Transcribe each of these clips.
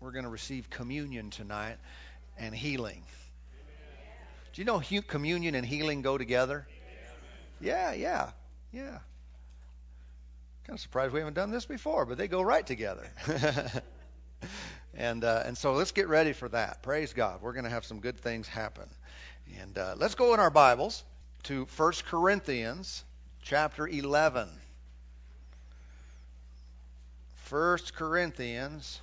we're going to receive communion tonight and healing. Do you know communion and healing go together? Yeah, yeah, yeah. Kind of surprised we haven't done this before, but they go right together. and uh, and so let's get ready for that. Praise God. We're going to have some good things happen. And uh, let's go in our Bibles to 1 Corinthians chapter 11. 1 Corinthians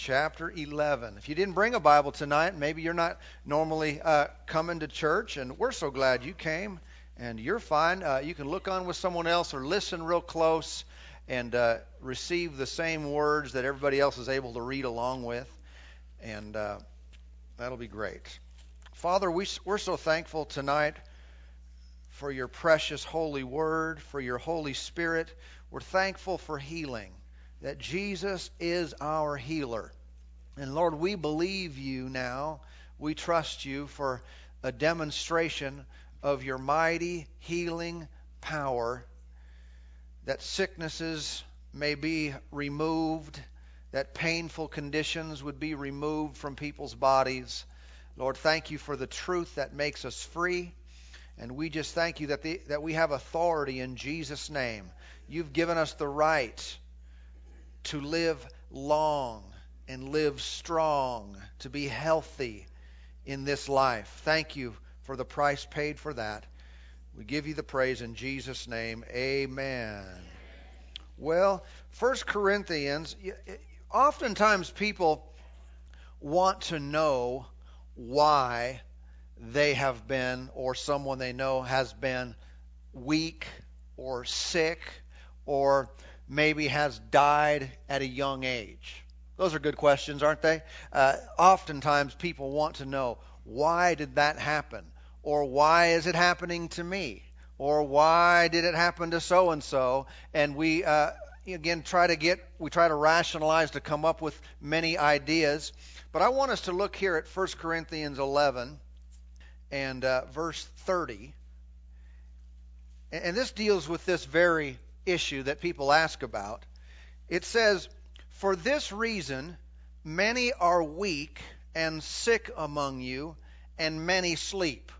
chapter 11. If you didn't bring a Bible tonight, maybe you're not normally uh, coming to church, and we're so glad you came, and you're fine. Uh, you can look on with someone else or listen real close and uh, receive the same words that everybody else is able to read along with, and uh, that'll be great. Father, we, we're so thankful tonight for your precious holy word, for your Holy Spirit. We're thankful for healing that Jesus is our healer. And Lord, we believe you now. We trust you for a demonstration of your mighty healing power, that sicknesses may be removed, that painful conditions would be removed from people's bodies. Lord, thank you for the truth that makes us free. And we just thank you that, the, that we have authority in Jesus' name. You've given us the right to live long and live strong, to be healthy in this life. Thank you for the price paid for that. We give you the praise in Jesus' name. Amen. Well, First Corinthians, oftentimes people want to know why they have been, or someone they know has been weak or sick or maybe has died at a young age? Those are good questions, aren't they? Uh, oftentimes people want to know why did that happen? Or why is it happening to me? Or why did it happen to so and so? And we, uh, again, try to get, we try to rationalize to come up with many ideas. But I want us to look here at 1 Corinthians 11 and uh, verse 30. And this deals with this very issue that people ask about. It says, For this reason, many are weak and sick among you, and many sleep.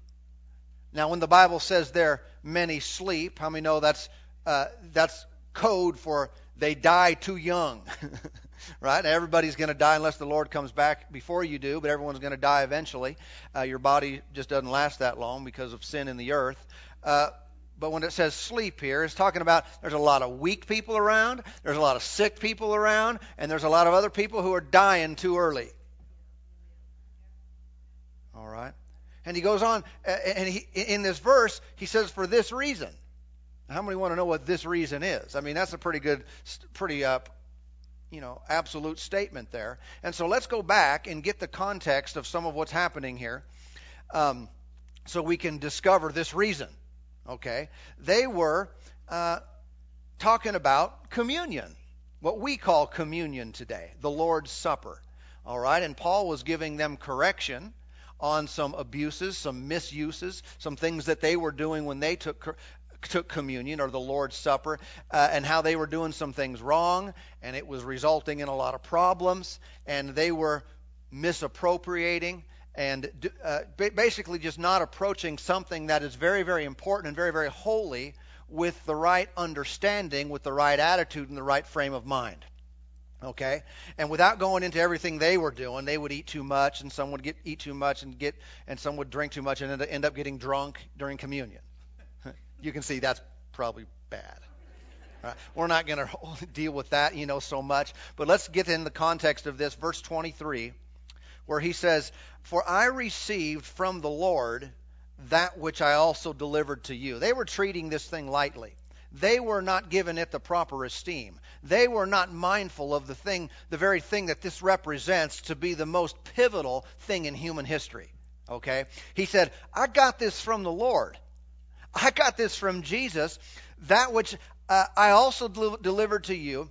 Now, when the Bible says there, many sleep, how many know that's, uh, that's code for they die too young? right? Everybody's going to die unless the Lord comes back before you do, but everyone's going to die eventually. Uh, your body just doesn't last that long because of sin in the earth. Uh, but when it says sleep here, it's talking about there's a lot of weak people around, there's a lot of sick people around, and there's a lot of other people who are dying too early. All right? And he goes on, and he, in this verse, he says, for this reason. How many want to know what this reason is? I mean, that's a pretty good, pretty, uh, you know, absolute statement there. And so let's go back and get the context of some of what's happening here um, so we can discover this reason okay? They were uh, talking about communion, what we call communion today, the Lord's Supper, all right? And Paul was giving them correction on some abuses, some misuses, some things that they were doing when they took took communion or the Lord's Supper, uh, and how they were doing some things wrong, and it was resulting in a lot of problems, and they were misappropriating and uh, basically just not approaching something that is very, very important and very, very holy with the right understanding, with the right attitude, and the right frame of mind. Okay, and without going into everything they were doing, they would eat too much, and some would get eat too much, and get, and some would drink too much, and end up getting drunk during communion. you can see that's probably bad. Right? We're not going to deal with that, you know, so much. But let's get in the context of this, verse 23 where he says, For I received from the Lord that which I also delivered to you. They were treating this thing lightly. They were not giving it the proper esteem. They were not mindful of the thing, the very thing that this represents to be the most pivotal thing in human history. Okay? He said, I got this from the Lord. I got this from Jesus, that which uh, I also del- delivered to you,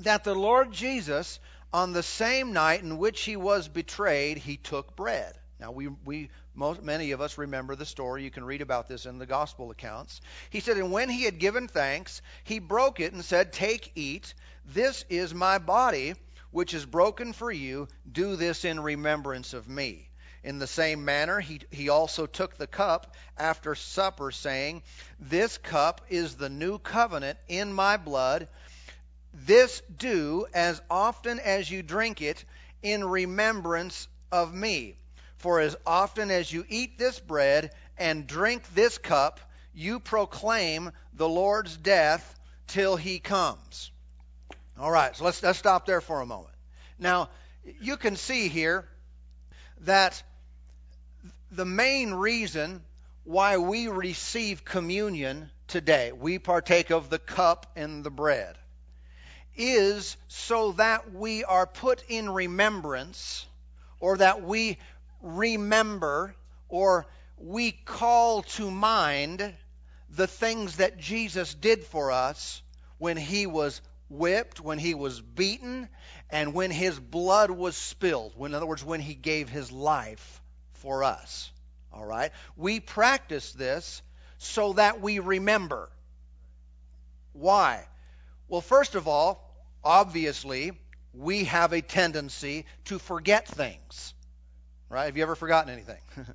that the Lord Jesus, on the same night in which he was betrayed, he took bread. Now, we, we most, many of us remember the story. You can read about this in the gospel accounts. He said, And when he had given thanks, he broke it and said, Take, eat. This is my body, which is broken for you, do this in remembrance of me. In the same manner, he, he also took the cup after supper, saying, This cup is the new covenant in my blood. This do as often as you drink it in remembrance of me. For as often as you eat this bread and drink this cup, you proclaim the Lord's death till he comes. All right, so let's, let's stop there for a moment. Now, you can see here that the main reason why we receive communion today, we partake of the cup and the bread, is so that we are put in remembrance, or that we remember, or we call to mind the things that Jesus did for us when he was whipped, when he was beaten, and when his blood was spilled. In other words, when he gave his life for us. All right? We practice this so that we remember. Why? Well, first of all, obviously, we have a tendency to forget things. Right? Have you ever forgotten anything?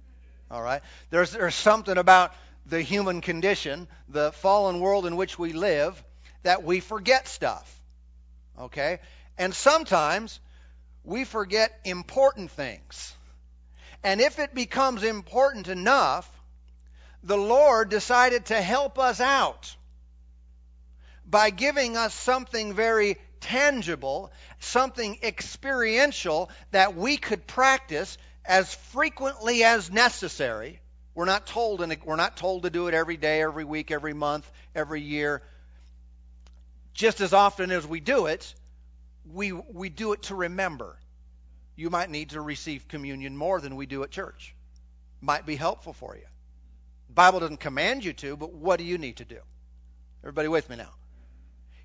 All right? There's, there's something about the human condition, the fallen world in which we live, that we forget stuff. Okay? And sometimes we forget important things. And if it becomes important enough, the Lord decided to help us out by giving us something very tangible, something experiential that we could practice as frequently as necessary. We're not told and we're not told to do it every day, every week, every month, every year. Just as often as we do it, we we do it to remember. You might need to receive communion more than we do at church. Might be helpful for you. The Bible doesn't command you to, but what do you need to do? Everybody with me now?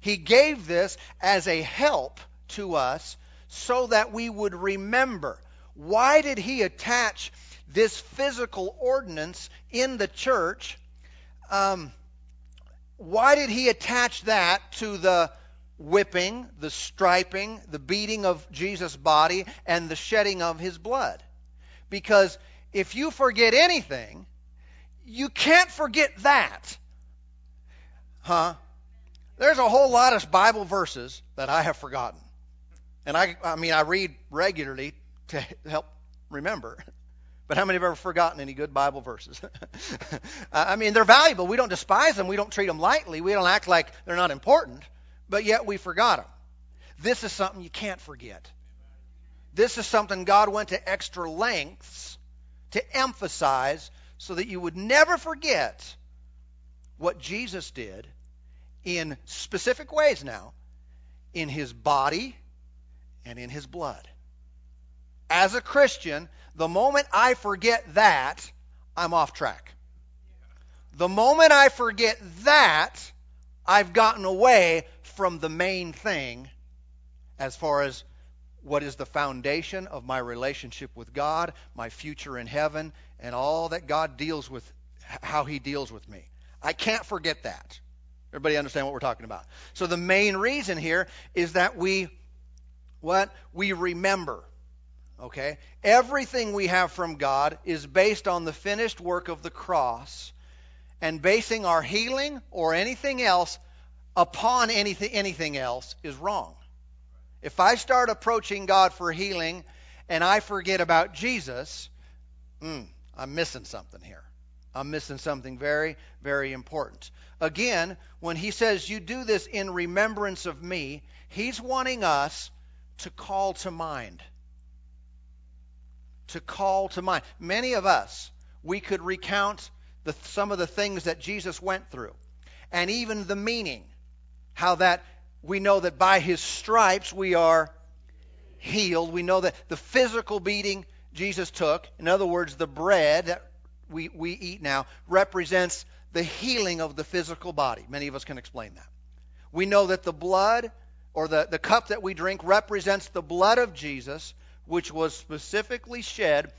He gave this as a help to us so that we would remember. Why did he attach this physical ordinance in the church? Um, why did he attach that to the whipping, the striping, the beating of Jesus' body, and the shedding of his blood? Because if you forget anything, you can't forget that. Huh? There's a whole lot of Bible verses that I have forgotten. And I, I mean, I read regularly to help remember. But how many have ever forgotten any good Bible verses? I mean, they're valuable. We don't despise them. We don't treat them lightly. We don't act like they're not important. But yet we forgot them. This is something you can't forget. This is something God went to extra lengths to emphasize so that you would never forget what Jesus did in specific ways now in his body and in his blood. As a Christian, the moment I forget that, I'm off track. The moment I forget that, I've gotten away from the main thing as far as what is the foundation of my relationship with God, my future in heaven, and all that God deals with, how He deals with me. I can't forget that. Everybody understand what we're talking about? So the main reason here is that we what? We remember. Okay? Everything we have from God is based on the finished work of the cross and basing our healing or anything else upon anything anything else is wrong. If I start approaching God for healing and I forget about Jesus, mm, I'm missing something here. I'm missing something very, very important. Again, when he says, You do this in remembrance of me, he's wanting us to call to mind. To call to mind. Many of us, we could recount the, some of the things that Jesus went through, and even the meaning. How that we know that by his stripes we are healed. We know that the physical beating Jesus took, in other words, the bread that we, we eat now represents the healing of the physical body. Many of us can explain that. We know that the blood or the, the cup that we drink represents the blood of Jesus, which was specifically shed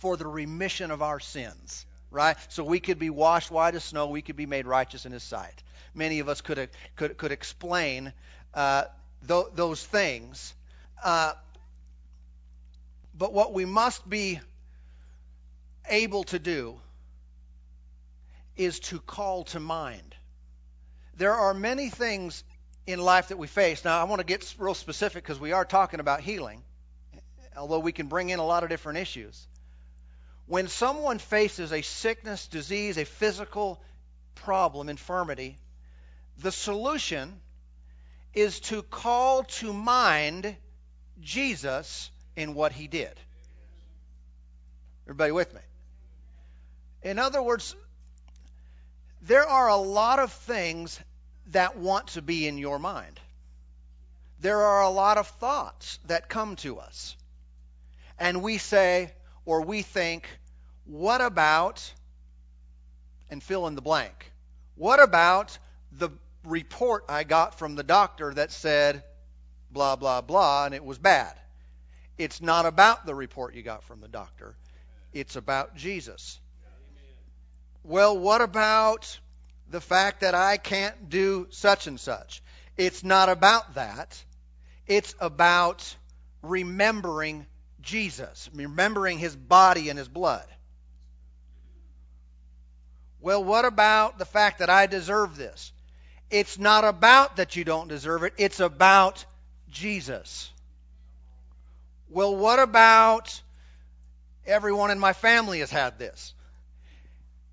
for the remission of our sins. Right? So we could be washed white as snow, we could be made righteous in His sight. Many of us could, could, could explain uh, th- those things Uh, but what we must be able to do is to call to mind. There are many things in life that we face. Now, I want to get real specific because we are talking about healing, although we can bring in a lot of different issues. When someone faces a sickness, disease, a physical problem, infirmity, the solution is to call to mind Jesus in what he did. Everybody with me? In other words, there are a lot of things that want to be in your mind. There are a lot of thoughts that come to us. And we say, or we think, what about, and fill in the blank. What about the report I got from the doctor that said blah, blah, blah, and it was bad? It's not about the report you got from the doctor, it's about Jesus. Well, what about the fact that I can't do such and such? It's not about that. It's about remembering Jesus, remembering his body and his blood. Well, what about the fact that I deserve this? It's not about that you don't deserve it, it's about Jesus. Well, what about everyone in my family has had this?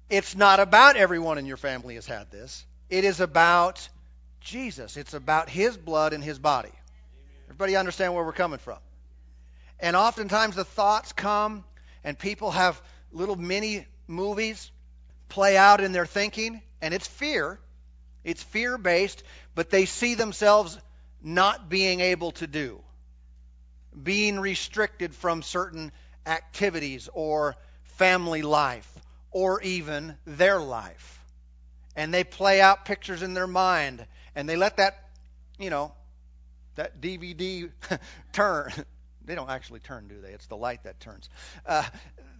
It's not about everyone in your family has had this. It is about Jesus. It's about his blood and his body. Everybody understand where we're coming from? And oftentimes the thoughts come and people have little mini movies play out in their thinking, and it's fear. It's fear based, but they see themselves not being able to do, being restricted from certain activities or family life or even their life. And they play out pictures in their mind and they let that, you know, that DVD turn. they don't actually turn, do they? It's the light that turns. Uh,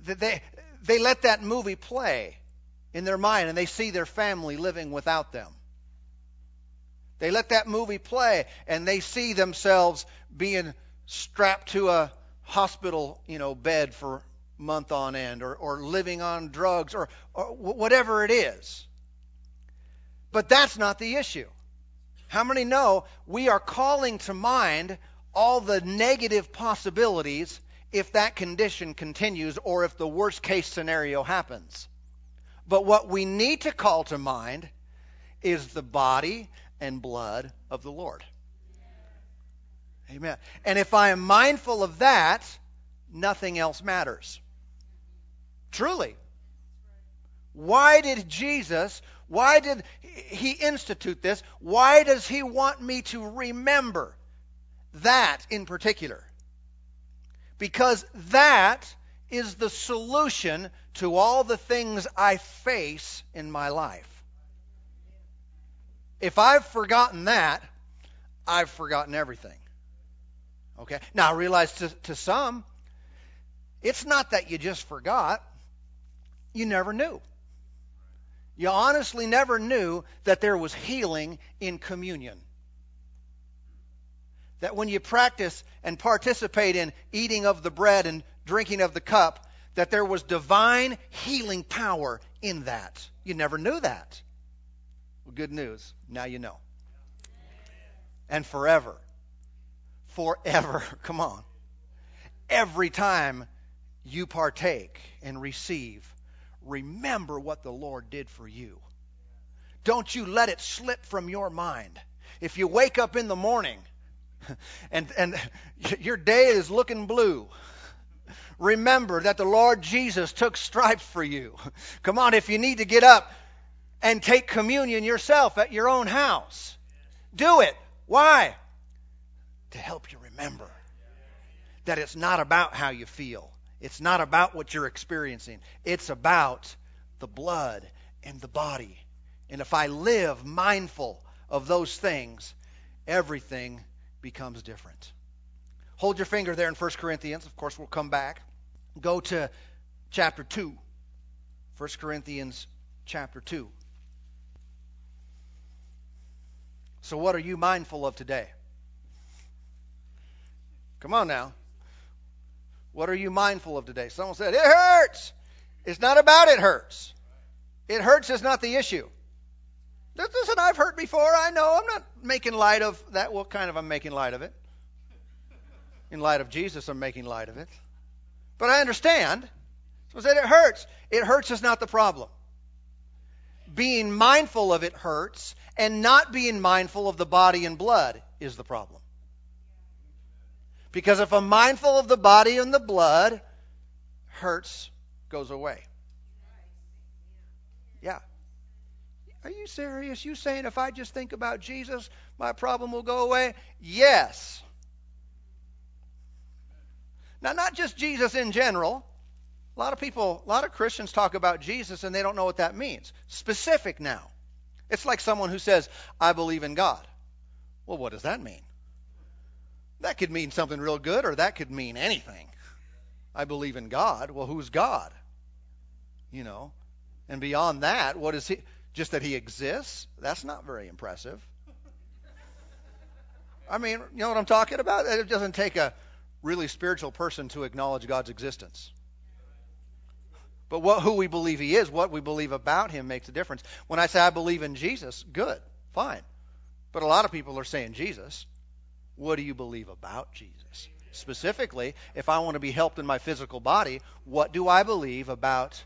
they, they let that movie play in their mind and they see their family living without them. They let that movie play and they see themselves being strapped to a hospital, you know, bed for month on end or, or living on drugs or, or whatever it is. But that's not the issue. How many know we are calling to mind all the negative possibilities if that condition continues or if the worst case scenario happens? But what we need to call to mind is the body and blood of the Lord. Amen. And if I am mindful of that, nothing else matters. Truly. Why did Jesus, why did he institute this? Why does he want me to remember that in particular? Because that is the solution to all the things I face in my life. If I've forgotten that, I've forgotten everything. Okay? Now, I realize to, to some, it's not that you just forgot you never knew. You honestly never knew that there was healing in communion. That when you practice and participate in eating of the bread and drinking of the cup, that there was divine healing power in that. You never knew that. Well, good news. Now you know. And forever. Forever. Come on. Every time you partake and receive remember what the Lord did for you. Don't you let it slip from your mind. If you wake up in the morning and, and your day is looking blue, remember that the Lord Jesus took stripes for you. Come on, if you need to get up and take communion yourself at your own house, do it. Why? To help you remember that it's not about how you feel. It's not about what you're experiencing, it's about the blood and the body. And if I live mindful of those things, everything becomes different. Hold your finger there in 1 Corinthians. Of course, we'll come back. Go to chapter 2. 1 Corinthians chapter 2. So, what are you mindful of today? Come on now. What are you mindful of today? Someone said, It hurts. It's not about it hurts. It hurts is not the issue. Listen, I've hurt before. I know. I'm not making light of that. Well, kind of, I'm making light of it. In light of Jesus, I'm making light of it. But I understand. So I said it hurts. It hurts is not the problem. Being mindful of it hurts, and not being mindful of the body and blood is the problem. Because if I'm mindful of the body and the blood, hurts goes away. Yeah. Are you serious? You saying if I just think about Jesus, my problem will go away? Yes. Now, not just Jesus in general. A lot of people, a lot of Christians talk about Jesus and they don't know what that means. Specific now. It's like someone who says, I believe in God. Well, what does that mean? That could mean something real good, or that could mean anything. I believe in God. Well, who's God? You know. And beyond that, what is he? Just that he exists? That's not very impressive. I mean, you know what I'm talking about? It doesn't take a really spiritual person to acknowledge God's existence. But what, who we believe he is, what we believe about him makes a difference. When I say I believe in Jesus, good, fine. But a lot of people are saying Jesus. What do you believe about Jesus? Specifically, if I want to be helped in my physical body, what do I believe about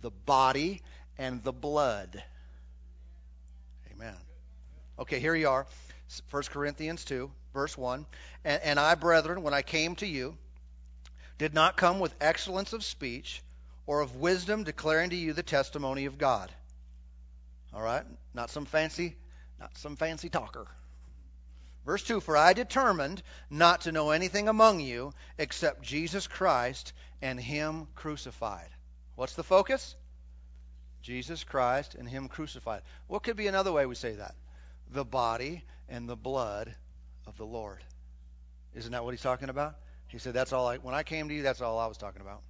the body and the blood? Amen. Okay, here you are. 1 Corinthians 2, verse 1. And, and I, brethren, when I came to you, did not come with excellence of speech or of wisdom declaring to you the testimony of God. All right? Not some fancy, not some fancy talker. Verse 2 For I determined not to know anything among you except Jesus Christ and Him crucified. What's the focus? Jesus Christ and Him crucified. What could be another way we say that? The body and the blood of the Lord. Isn't that what he's talking about? He said, That's all I, when I came to you, that's all I was talking about.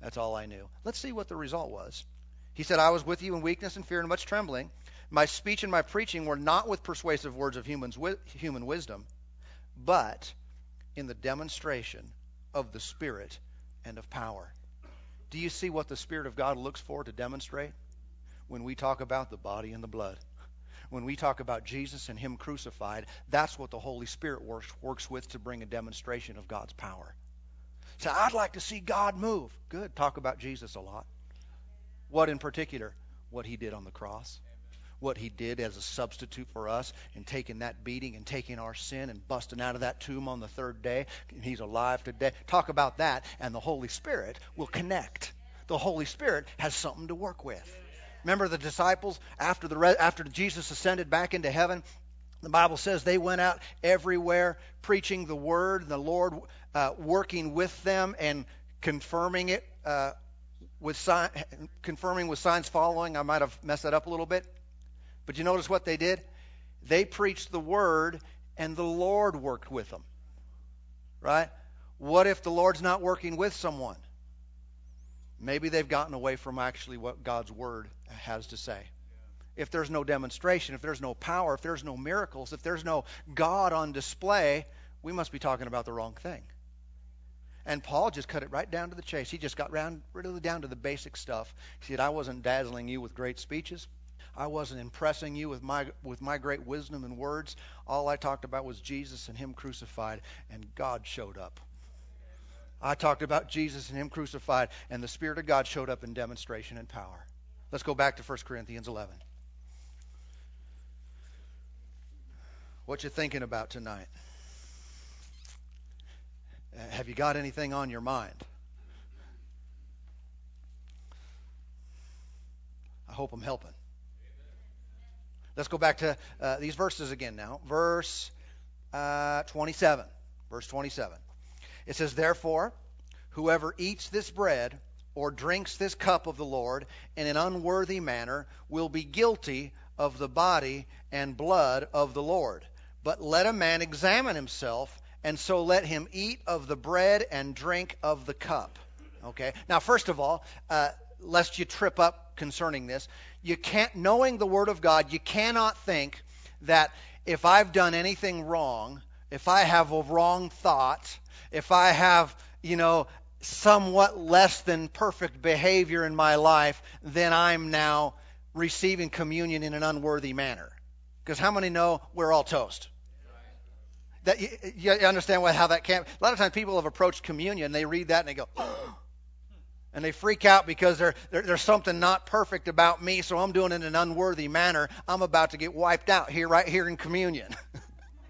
That's all I knew. Let's see what the result was. He said, I was with you in weakness and fear and much trembling. My speech and my preaching were not with persuasive words of human wisdom, but in the demonstration of the Spirit and of power. Do you see what the Spirit of God looks for to demonstrate? When we talk about the body and the blood, when we talk about Jesus and Him crucified, that's what the Holy Spirit works, works with to bring a demonstration of God's power. So I'd like to see God move. Good. Talk about Jesus a lot. What in particular? What He did on the cross what he did as a substitute for us and taking that beating and taking our sin and busting out of that tomb on the third day. And he's alive today. Talk about that, and the Holy Spirit will connect. The Holy Spirit has something to work with. Remember the disciples after the after Jesus ascended back into heaven. The Bible says they went out everywhere preaching the word, the Lord uh, working with them and confirming it uh, with confirming with signs following. I might have messed that up a little bit. But you notice what they did? They preached the word, and the Lord worked with them. Right? What if the Lord's not working with someone? Maybe they've gotten away from actually what God's word has to say. If there's no demonstration, if there's no power, if there's no miracles, if there's no God on display, we must be talking about the wrong thing. And Paul just cut it right down to the chase. He just got round, really down to the basic stuff. He said, I wasn't dazzling you with great speeches. I wasn't impressing you with my with my great wisdom and words. All I talked about was Jesus and him crucified and God showed up. I talked about Jesus and him crucified and the spirit of God showed up in demonstration and power. Let's go back to 1 Corinthians 11. What you thinking about tonight? Uh, have you got anything on your mind? I hope I'm helping. Let's go back to uh, these verses again now. Verse uh, 27. Verse 27. It says, Therefore, whoever eats this bread or drinks this cup of the Lord in an unworthy manner will be guilty of the body and blood of the Lord. But let a man examine himself, and so let him eat of the bread and drink of the cup. Okay? Now, first of all, uh, lest you trip up concerning this, you can't, knowing the Word of God, you cannot think that if I've done anything wrong, if I have a wrong thought, if I have, you know, somewhat less than perfect behavior in my life, then I'm now receiving communion in an unworthy manner. Because how many know we're all toast? That you, you understand how that can. A lot of times people have approached communion, they read that and they go, oh, and they freak out because there, there's something not perfect about me, so I'm doing it in an unworthy manner. I'm about to get wiped out here, right here in communion.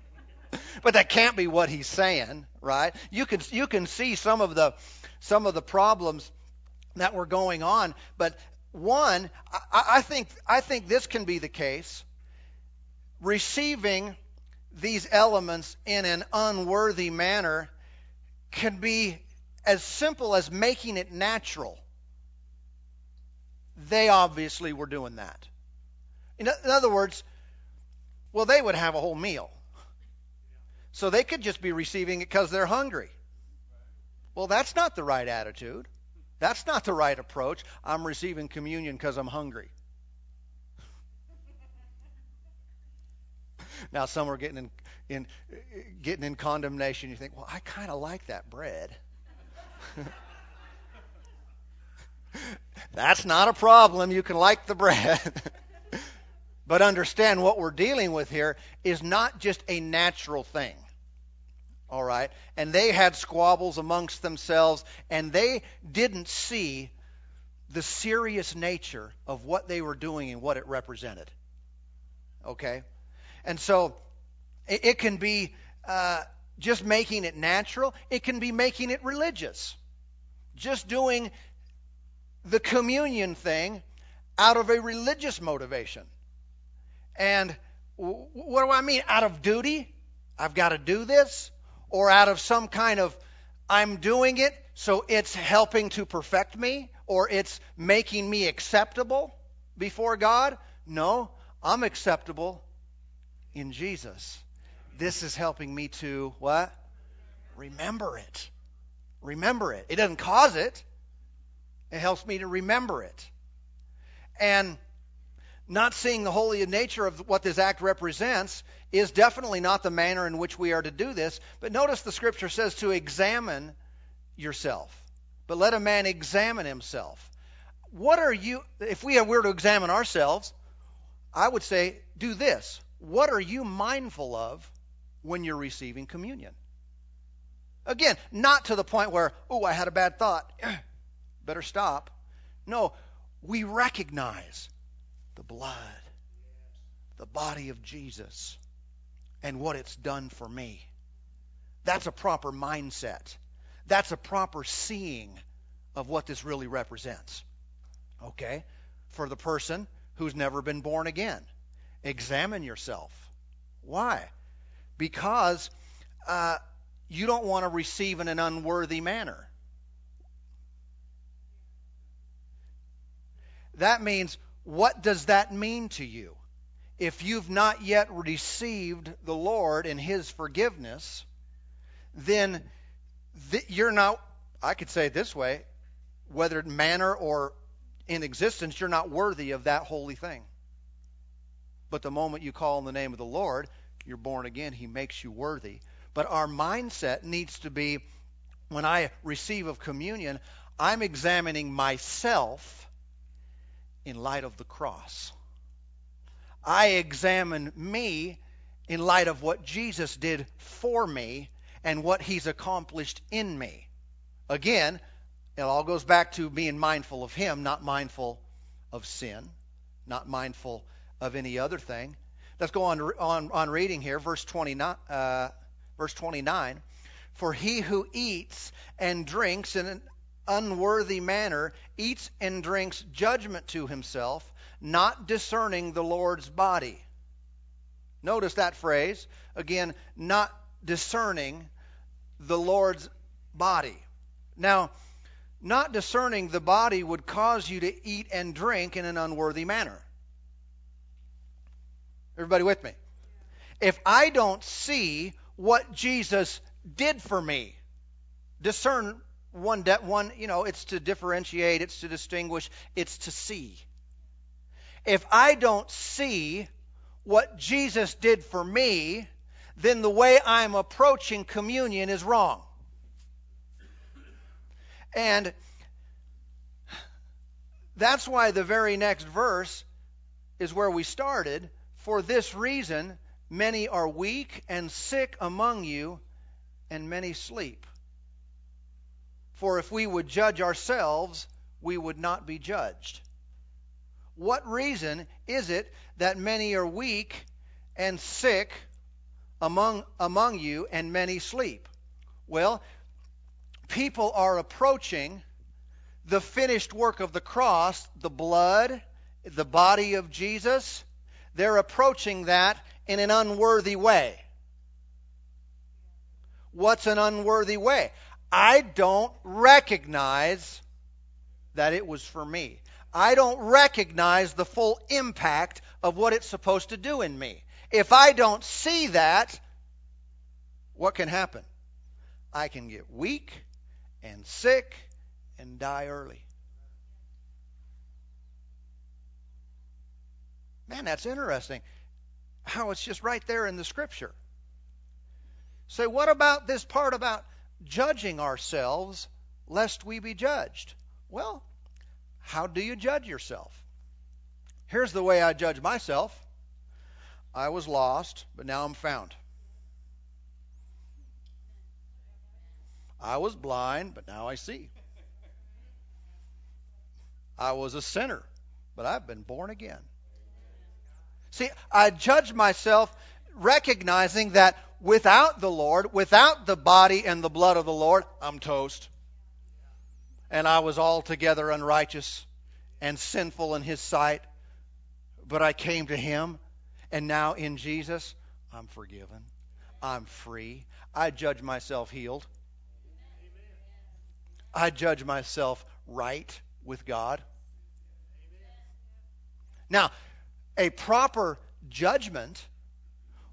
but that can't be what he's saying, right? You can you can see some of the some of the problems that were going on, but one, I, I think I think this can be the case. Receiving these elements in an unworthy manner can be as simple as making it natural. They obviously were doing that. In, other words, well, they would have a whole meal. So they could just be receiving it because they're hungry. Well, that's not the right attitude. That's not the right approach. I'm receiving communion because I'm hungry. now some are getting in, in getting in condemnation. You think, well, I kind of like that bread. That's not a problem. You can like the bread. but understand what we're dealing with here is not just a natural thing. All right? And they had squabbles amongst themselves, and they didn't see the serious nature of what they were doing and what it represented. Okay? And so it, it can be uh, just making it natural, it can be making it religious. Just doing the communion thing out of a religious motivation. And what do I mean? Out of duty? I've got to do this? Or out of some kind of, I'm doing it, so it's helping to perfect me? Or it's making me acceptable before God? No, I'm acceptable in Jesus this is helping me to what? Remember it. Remember it. It doesn't cause it. It helps me to remember it. And not seeing the holy nature of what this act represents is definitely not the manner in which we are to do this. But notice the scripture says to examine yourself. But let a man examine himself. What are you, if we were to examine ourselves, I would say, do this. What are you mindful of when you're receiving communion. Again, not to the point where, oh, I had a bad thought. Better stop. No, we recognize the blood, the body of Jesus, and what it's done for me. That's a proper mindset. That's a proper seeing of what this really represents. Okay? For the person who's never been born again, examine yourself. Why? Because uh, you don't want to receive in an unworthy manner. That means, what does that mean to you? If you've not yet received the Lord and His forgiveness, then th- you're not, I could say it this way, whether manner or in existence, you're not worthy of that holy thing. But the moment you call on the name of the Lord, you're born again, He makes you worthy. But our mindset needs to be when I receive of communion, I'm examining myself in light of the cross. I examine me in light of what Jesus did for me and what he's accomplished in me. Again, it all goes back to being mindful of him, not mindful of sin, not mindful of any other thing. Let's go on, on, on reading here, verse 29. Uh, verse 29. For he who eats and drinks in an unworthy manner eats and drinks judgment to himself, not discerning the Lord's body. Notice that phrase. Again, not discerning the Lord's body. Now, not discerning the body would cause you to eat and drink in an unworthy manner. Everybody with me? If I don't see what Jesus did for me, discern one, de- one, you know, it's to differentiate, it's to distinguish, it's to see. If I don't see what Jesus did for me, then the way I'm approaching communion is wrong. And that's why the very next verse is where we started. For this reason, many are weak and sick among you, and many sleep. For if we would judge ourselves, we would not be judged. What reason is it that many are weak and sick among, among you, and many sleep? Well, people are approaching the finished work of the cross, the blood, the body of Jesus. They're approaching that in an unworthy way. What's an unworthy way? I don't recognize that it was for me. I don't recognize the full impact of what it's supposed to do in me. If I don't see that, what can happen? I can get weak and sick and die early. Man, that's interesting. How it's just right there in the scripture. Say, so what about this part about judging ourselves lest we be judged. Well, how do you judge yourself? Here's the way I judge myself I was lost, but now I'm found. I was blind, but now I see. I was a sinner, but I've been born again. See, I judge myself recognizing that without the Lord, without the body and the blood of the Lord, I'm toast. And I was altogether unrighteous and sinful in His sight. But I came to Him, and now in Jesus, I'm forgiven. I'm free. I judge myself healed. I judge myself right with God. Now, a proper judgment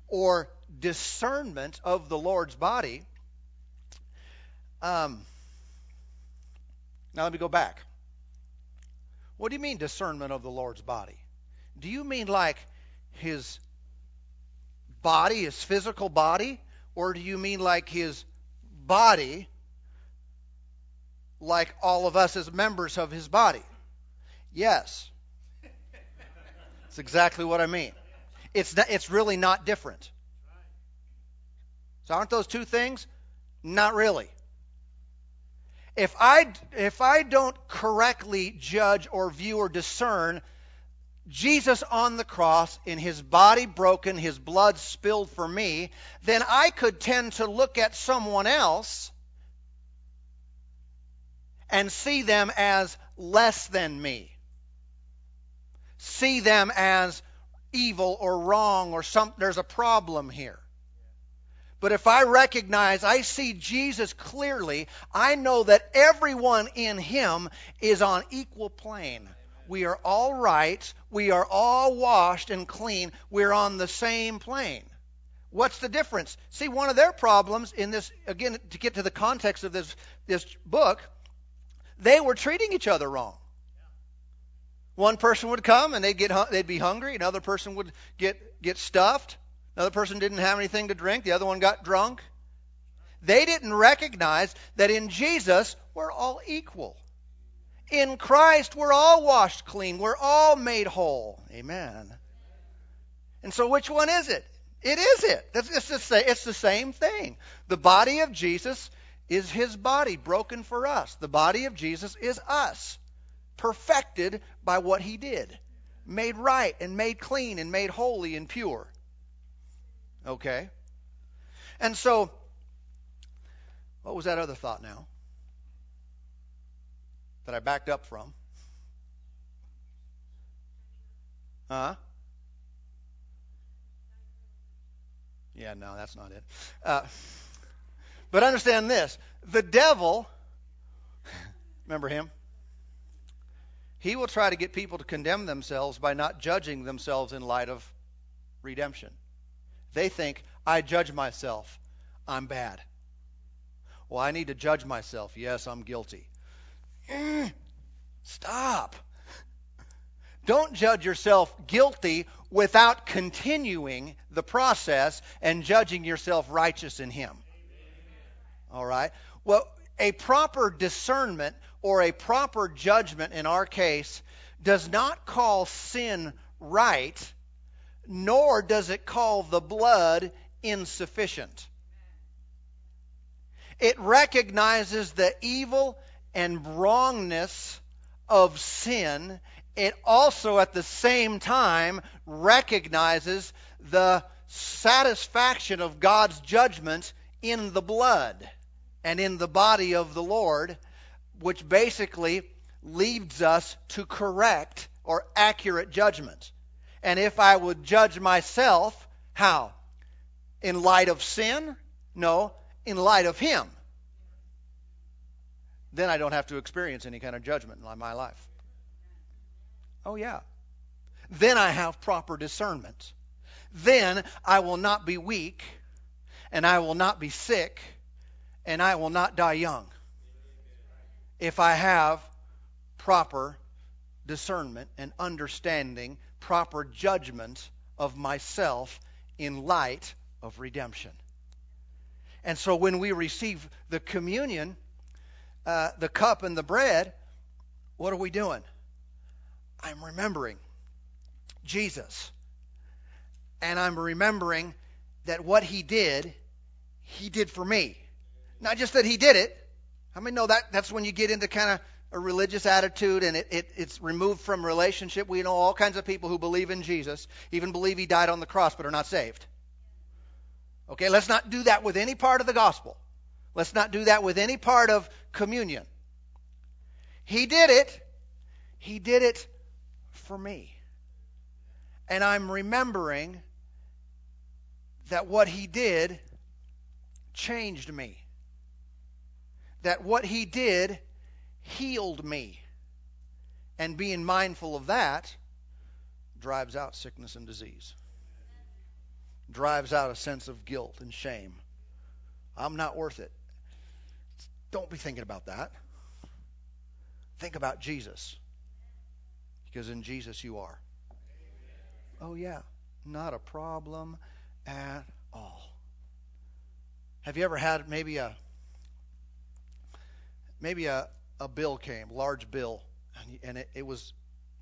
or discernment of the Lord's body. Um, now let me go back. What do you mean discernment of the Lord's body? Do you mean like his body, his physical body, or do you mean like his body, like all of us as members of his body? Yes. That's exactly what I mean. It's, not, it's really not different. So aren't those two things? Not really. If I, if I don't correctly judge or view or discern Jesus on the cross, in his body broken, his blood spilled for me, then I could tend to look at someone else and see them as less than me. See them as evil or wrong or some, there's a problem here. But if I recognize, I see Jesus clearly, I know that everyone in him is on equal plane. We are all right. We are all washed and clean. We're on the same plane. What's the difference? See, one of their problems in this, again, to get to the context of this, this book, they were treating each other wrong. One person would come and they'd get they'd be hungry. Another person would get get stuffed. Another person didn't have anything to drink. The other one got drunk. They didn't recognize that in Jesus, we're all equal. In Christ, we're all washed clean. We're all made whole. Amen. And so, which one is it? It is it. It's the, it's the same thing. The body of Jesus is his body broken for us. The body of Jesus is us, perfected by what he did, made right and made clean and made holy and pure. Okay? And so, what was that other thought now? That I backed up from? Huh? Yeah, no, that's not it. Uh, but understand this the devil, remember him? He will try to get people to condemn themselves by not judging themselves in light of redemption. They think, I judge myself. I'm bad. Well, I need to judge myself. Yes, I'm guilty. Mm, stop. Don't judge yourself guilty without continuing the process and judging yourself righteous in Him. All right? Well, a, A proper discernment or a proper judgment in our case does not call sin right, nor does it call the blood insufficient. It recognizes the evil and wrongness of sin. It also, at the same time, recognizes the satisfaction of God's judgment in the blood and in the body of the Lord, which basically leads us to correct or accurate judgment. And if I would judge myself, how? In light of sin? No, in light of Him. Then I don't have to experience any kind of judgment in my life. Oh, yeah. Then I have proper discernment. Then I will not be weak, and I will not be sick, and I will not die young. If I have proper discernment and understanding, proper judgment of myself in light of redemption. And so when we receive the communion, uh, the cup and the bread, what are we doing? I'm remembering Jesus. And I'm remembering that what he did, he did for me. Not just that he did it. How many know that that's when you get into kind of a religious attitude and it, it, it's removed from relationship. We know all kinds of people who believe in Jesus, even believe he died on the cross, but are not saved. Okay, let's not do that with any part of the gospel. Let's not do that with any part of communion. He did it. He did it for me. And I'm remembering that what he did changed me. That what he did healed me. And being mindful of that drives out sickness and disease, drives out a sense of guilt and shame. I'm not worth it. Don't be thinking about that. Think about Jesus. Because in Jesus you are. Oh, yeah. Not a problem at all. Have you ever had maybe a maybe a, a bill came, large bill, and, and it, it was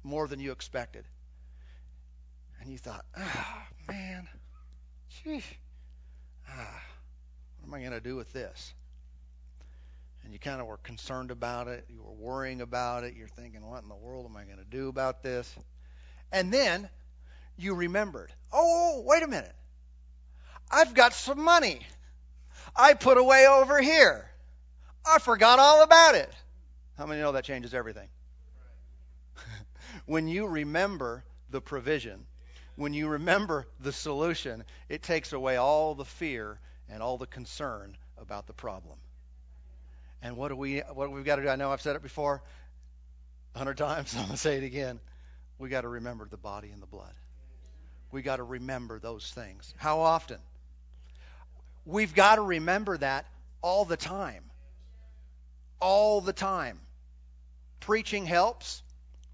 more than you expected. And you thought, oh, man, gee, ah, what am I going to do with this? And you kind of were concerned about it. You were worrying about it. You're thinking, what in the world am I going to do about this? And then you remembered, oh, wait a minute. I've got some money I put away over here. I forgot all about it. How many know that changes everything? when you remember the provision, when you remember the solution, it takes away all the fear and all the concern about the problem. And what do we what we've got to do? I know I've said it before a hundred times. I'm to say it again. We got to remember the body and the blood. We got to remember those things. How often? We've got to remember that all the time all the time. Preaching helps,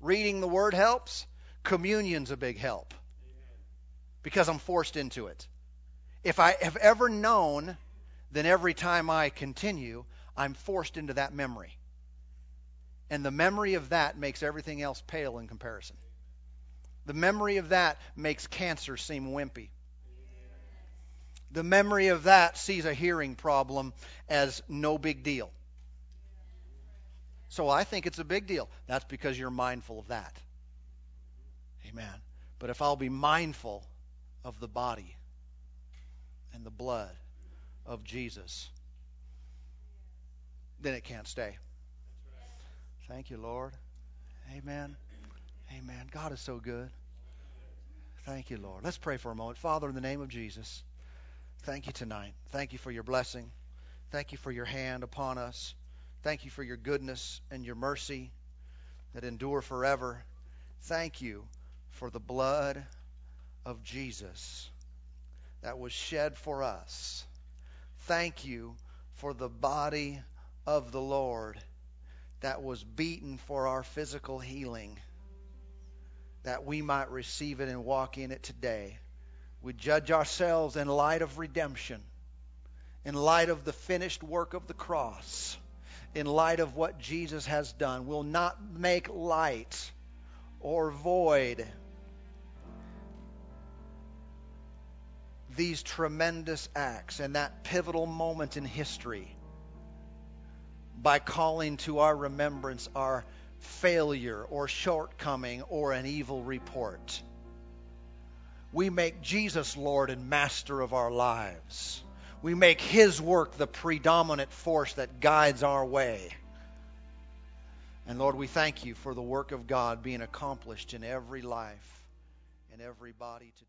reading the Word helps, communion's a big help because I'm forced into it. If I have ever known, then every time I continue, I'm forced into that memory. And the memory of that makes everything else pale in comparison. The memory of that makes cancer seem wimpy. The memory of that sees a hearing problem as no big deal. So I think it's a big deal. That's because you're mindful of that. Amen. But if I'll be mindful of the body and the blood of Jesus, then it can't stay. Thank you, Lord. Amen. Amen. God is so good. Thank you, Lord. Let's pray for a moment. Father, in the name of Jesus, thank you tonight. Thank you for your blessing. Thank you for your hand upon us. Thank you for your goodness and your mercy that endure forever. Thank you for the blood of Jesus that was shed for us. Thank you for the body of the Lord that was beaten for our physical healing, that we might receive it and walk in it today. We judge ourselves in light of redemption, in light of the finished work of the cross in light of what Jesus has done. We'll not make light or void these tremendous acts and that pivotal moment in history by calling to our remembrance our failure or shortcoming or an evil report. We make Jesus Lord and Master of our lives. We make His work the predominant force that guides our way. And Lord, we thank you for the work of God being accomplished in every life, in every body today.